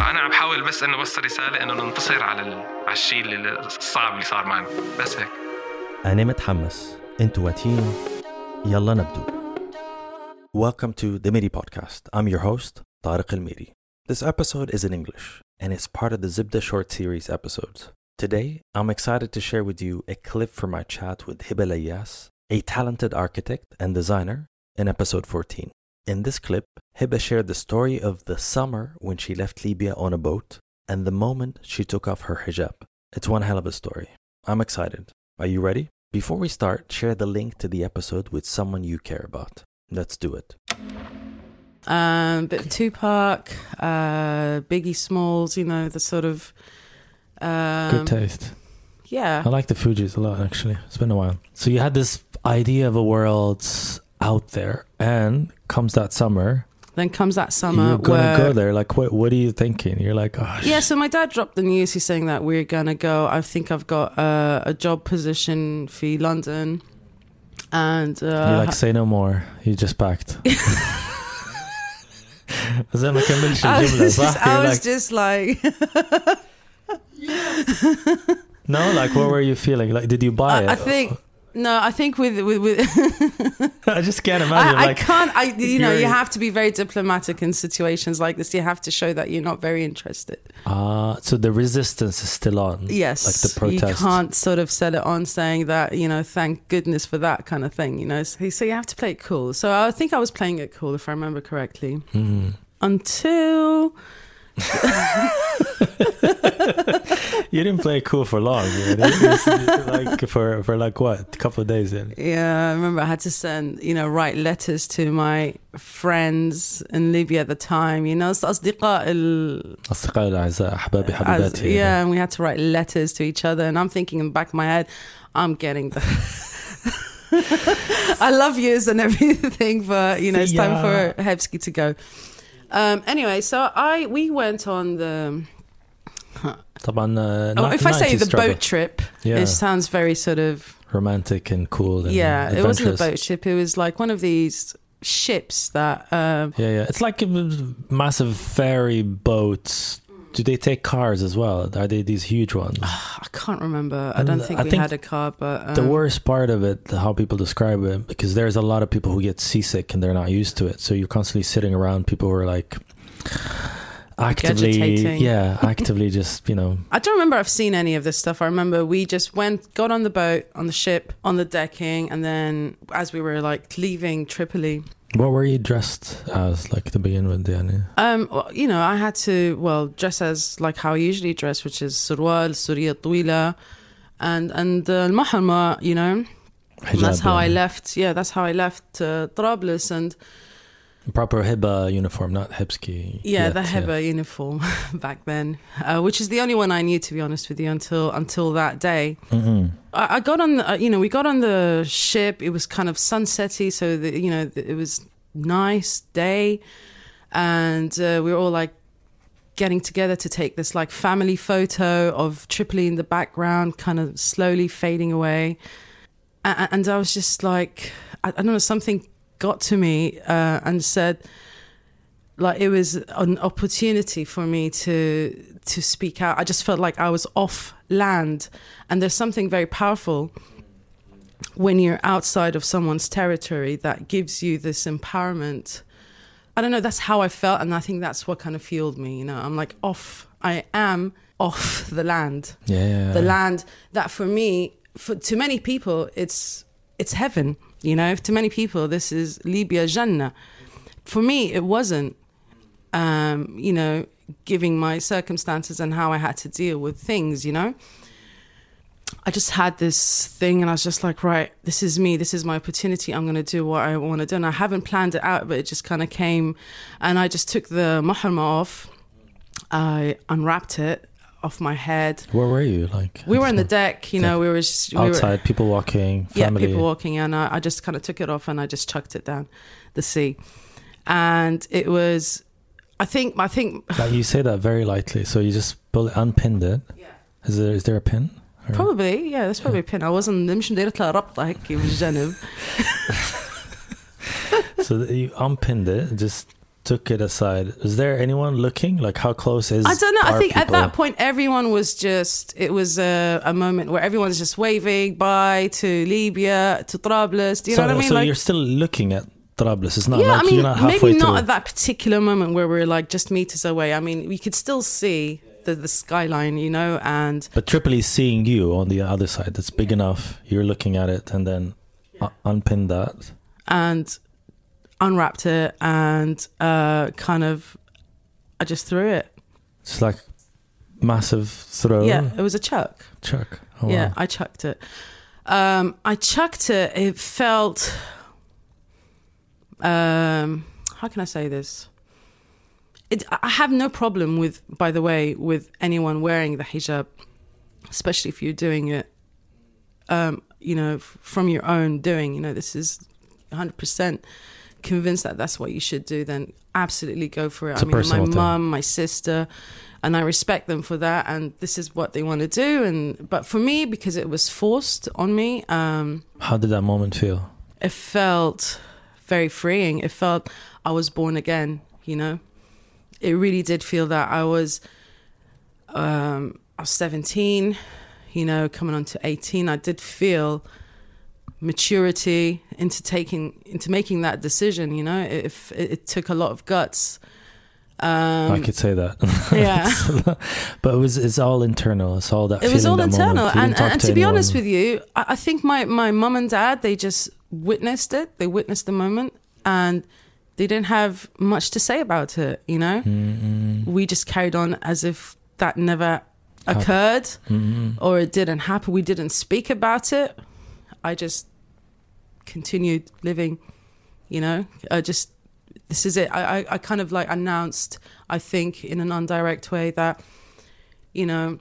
الموضوع هذا أنا عم بحاول بس انه اوصل رساله انه ننتصر على. على الشيء الصعب اللي صار معنا بس هيك أنا متحمس أنتوا واتين يلا نبدو Welcome to the MIDI podcast. I'm your host, Tariq Al Miri. This episode is in English and it's part of the Zibda short series episodes. Today, I'm excited to share with you a clip from my chat with Hiba Layas, a talented architect and designer, in episode 14. In this clip, Hiba shared the story of the summer when she left Libya on a boat and the moment she took off her hijab. It's one hell of a story. I'm excited. Are you ready? Before we start, share the link to the episode with someone you care about. Let's do it. Um, bit of Tupac, uh, Biggie Smalls, you know, the sort of. Um, Good taste. Yeah. I like the Fugees a lot, actually. It's been a while. So you had this idea of a world out there, and comes that summer, Then comes that summer you're gonna where. go there. Like, what? What are you thinking? You're like, oh, sh- Yeah, so my dad dropped the news. He's saying that we're gonna go. I think I've got uh, a job position for London, and uh, You're like, say no more. You just packed. زي ما كملش I الجملة was, صح؟ just, I You're was like, just like, no, like, what were you feeling? Like, did you buy it? I, I think no, I think with with, with I just can't imagine. I, I like, can't. I you know you have to be very diplomatic in situations like this. You have to show that you're not very interested. Ah, so the resistance is still on. Yes, like the protest. You can't sort of set it on saying that you know, thank goodness for that kind of thing. You know, so, so you have to play it cool. So I think I was playing it cool, if I remember correctly, Mhm. until You didn't play it cool for long. You know? It was like for for like what, a couple of days in. yeah, I remember I had to send you know write letters to my friends in Libya at the time. You know, أصدقاء ال- أصدقائي الأعزاء أحبابي as, حبيباتي yeah, and we had to write letters to each other. And I'm thinking in the back of my head, I'm getting the. I love yous and everything, but you know, it's time for Hebsky to go. Um, anyway, so I we went on the. طبعا uh, Oh, ni- if I say 90s the struggle. boat trip, Yeah. it sounds very sort of romantic and cool. And yeah. It wasn't a adventurous. boat trip. It was like one of these ships that. Um, Yeah, yeah. It's like a massive ferry boats. Do they take cars as well? Are they these huge ones? I can't remember. I And don't think I we think had a car, but um, the worst part of it, how people describe it, because there's a lot of people who get seasick and they're not used to it. So you're constantly sitting around people who are like actively, yeah, actively just you know. I don't remember I've seen any of this stuff. I remember we just went, got on the boat, on the ship, on the decking, and then as we were like leaving Tripoli, what were you dressed as, like to begin with, Diana? Um, well, you know, I had to well dress as like how I usually dress, which is surwal, suriya twila, and and uh, mahrama. you know. Hijab, that's how yeah. I left. Yeah, that's how I left uh, Trablus, and Proper Hiba uniform, not Hipski. yeah, yet, the Hiba uniform back then, uh, which is the only one I knew to be honest with you until until that day. Mhm. I, I got on, the, uh, you know, we got on the ship. It was kind of sunsetty, so the, you know, it was nice day, and uh, we were all like getting together to take this like family photo of Tripoli in the background, kind of slowly fading away, and, and I was just like, I, I don't know, something got to me uh, and said. Like it was an opportunity for me to to speak out. I just felt like I was off land, and there's something very powerful when you're outside of someone's territory that gives you this empowerment. I don't know, that's how I felt and I think that's what kind of fueled me, you know. I'm like off I am off the land. Yeah, yeah, The land that for me for to many people it's it's heaven, you know. To many people this is Libya Jannah. For me it wasn't um, you know, giving my circumstances and how I had to deal with things, you know. I just had this thing and I was just like, right, this is me, this is my opportunity. I'm going to do what I want to do. And I haven't planned it out, but it just kind of came. And I just took the mahrama off, I unwrapped it, off my head. Where were you? Like We were on the deck, you know. We were just we were- outside, people walking, yeah, family. people walking, and I, I just kind of took it off and I just chucked it down the sea, and it was, I think, I think Like, you say that very lightly, so you just pull it, unpinned it. Is there is there a pin? Or- probably yeah, that's probably a pin. I wasn't مش مدير يطلع ربطة هيك بالجنب. so that you unpinned it, just took it aside. Is there anyone looking? Like how close is? I don't know. I think at that point everyone was just. It was a, a moment where everyone's just waving bye to Libya to Trablus. Do you so, know what I mean? So Like- you're still looking at Trablus. It's not yeah, like I mean, you're not halfway maybe not through. at that particular moment where we're like just meters away. I mean, we could still see the, the skyline, you know, and But Tripoli's seeing you on the other side. That's big enough. You're looking at it and then u- unpin that. and unwrapped it and uh, kind of, I just threw it. It's like massive throw. Yeah, it was a chuck. Chuck. Oh, yeah, wow. I chucked it. Um, I chucked it. It felt. Um, how can I say this? It, I have no problem with, by the way, with anyone wearing the hijab, especially if you're doing it, um, you know, f- from your own doing. You know, this is 100% convinced that that's what you should do. Then absolutely go for it. It's I mean, my mum, my sister, and I respect them for that. And this is what they want to do. And but for me, because it was forced on me, um, How did that moment feel? it felt very freeing. It felt I was born again, you know? It really did feel that I was um I was 17, you know, coming on to 18. I did feel maturity into taking into making that decision, you know? if it, it took a lot of guts. Um, I could say that. yeah. but it was it's all internal. It's all that. it was all internal. You and, and to be honest with you I, I think my, my mum and dad they just witnessed it they witnessed the moment and they didn't have much to say about it you know Mm-mm. we just carried on as if that never occurred Mm-mm. or it didn't happen we didn't speak about it i just continued living you know i just this is it I, I i kind of like announced i think in an indirect way that you know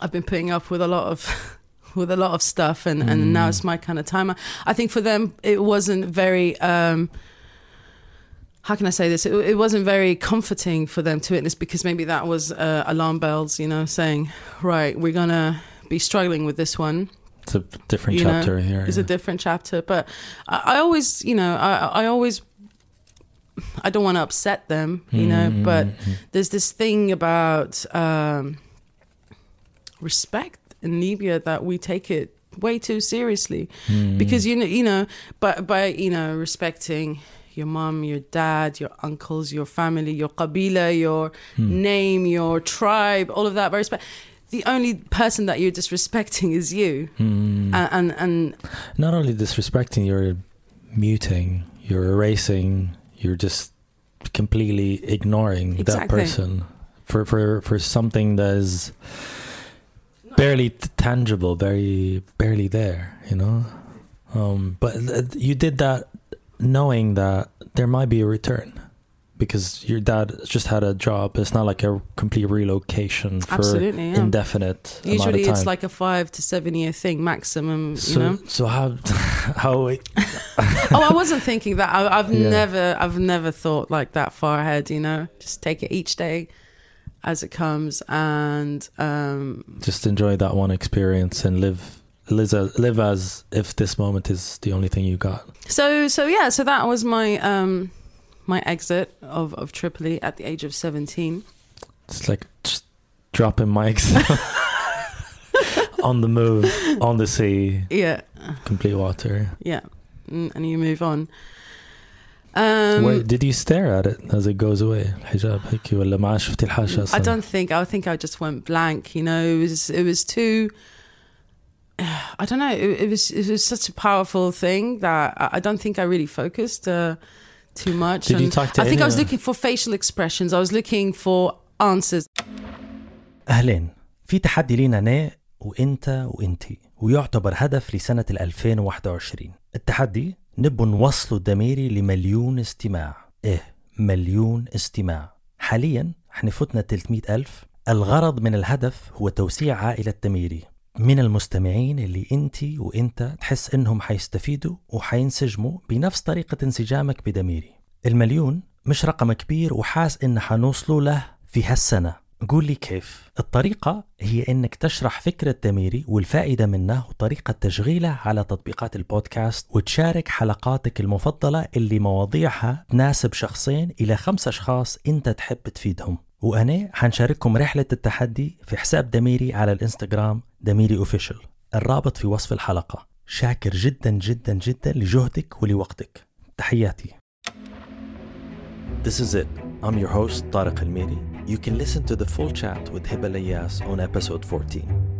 i've been putting up with a lot of with a lot of stuff and and now Mm. it's my kind of time i think for them it wasn't very um how can I say this? It, it wasn't very comforting for them to witness because maybe that was uh, alarm bells, you know, saying, right, we're gonna be struggling with this one. It's a different you know, chapter here. It's a different chapter, but I, I always, you know, I, I always, I don't want to upset them, you know, Mm, but mm, mm. there's this thing about um, respect in Libya that we take it way too seriously Mm. because you know, you know, but by you know respecting your mom, your dad, your uncles, your family, your qabila, your Hmm. name, your tribe, all of that. By respect, the only person that you're disrespecting is you, Mm. and, and and Not only disrespecting, you're muting, you're erasing, you're just completely ignoring that person for for for something that is barely t- tangible, very barely there. You know, um, but th- you did that knowing that there might be a return. Because your dad just had a job, it's not like a complete relocation for Absolutely, yeah. indefinite. usually it's like a five to seven year thing maximum. so. you know. So how how oh, I wasn't thinking that. I, I've Yeah. never, I've never thought like that far ahead. You know, just take it each day as it comes, and um, just enjoy that one experience and live live as, live as if this moment is the only thing you got. so, so yeah, so that was my um, my exit of of Tripoli at the age of seventeen. It's like just dropping mics on the move, on the sea, Yeah, complete water. yeah, Mm, and you move on. Um, Wait, did you stare at it as it goes away? الحجاب هيك ولا ما شفتي الحاشة I أصلاً؟ don't think. I think I just went blank. You know, it was it was too. I don't know. It, it was it was such a powerful thing that I, I don't think I really focused uh, too much. Did you And talk to I think I was looking for facial expressions. I was looking for answers. أهلين في تحدي لينا أنا وإنت وإنتي ويعتبر هدف لسنة ال 2021 التحدي نبو نوصلوا الدميري لمليون استماع إيه مليون استماع حاليا إحنا فتنا 300 ألف الغرض من الهدف هو توسيع عائلة دميري من المستمعين اللي انت وانت تحس انهم حيستفيدوا وحينسجموا بنفس طريقة انسجامك بدميري. المليون مش رقم كبير وحاس إن حنوصلوا له في هالسنة. قول لي كيف. الطريقة هي إنك تشرح فكرة دميري والفائدة منه وطريقة تشغيله على تطبيقات البودكاست وتشارك حلقاتك المفضلة اللي مواضيعها تناسب شخصين إلى خمس أشخاص أنت تحب تفيدهم. وأنا حنشارككم رحلة التحدي في حساب دميري على الإنستغرام دميري اوفيشال الرابط في وصف الحلقة شاكر جدا جدا جدا لجهدك ولوقتك تحياتي This is it. I'm your host, Tariq Almiri. You can listen to the full chat with Hiba Layas on episode 14.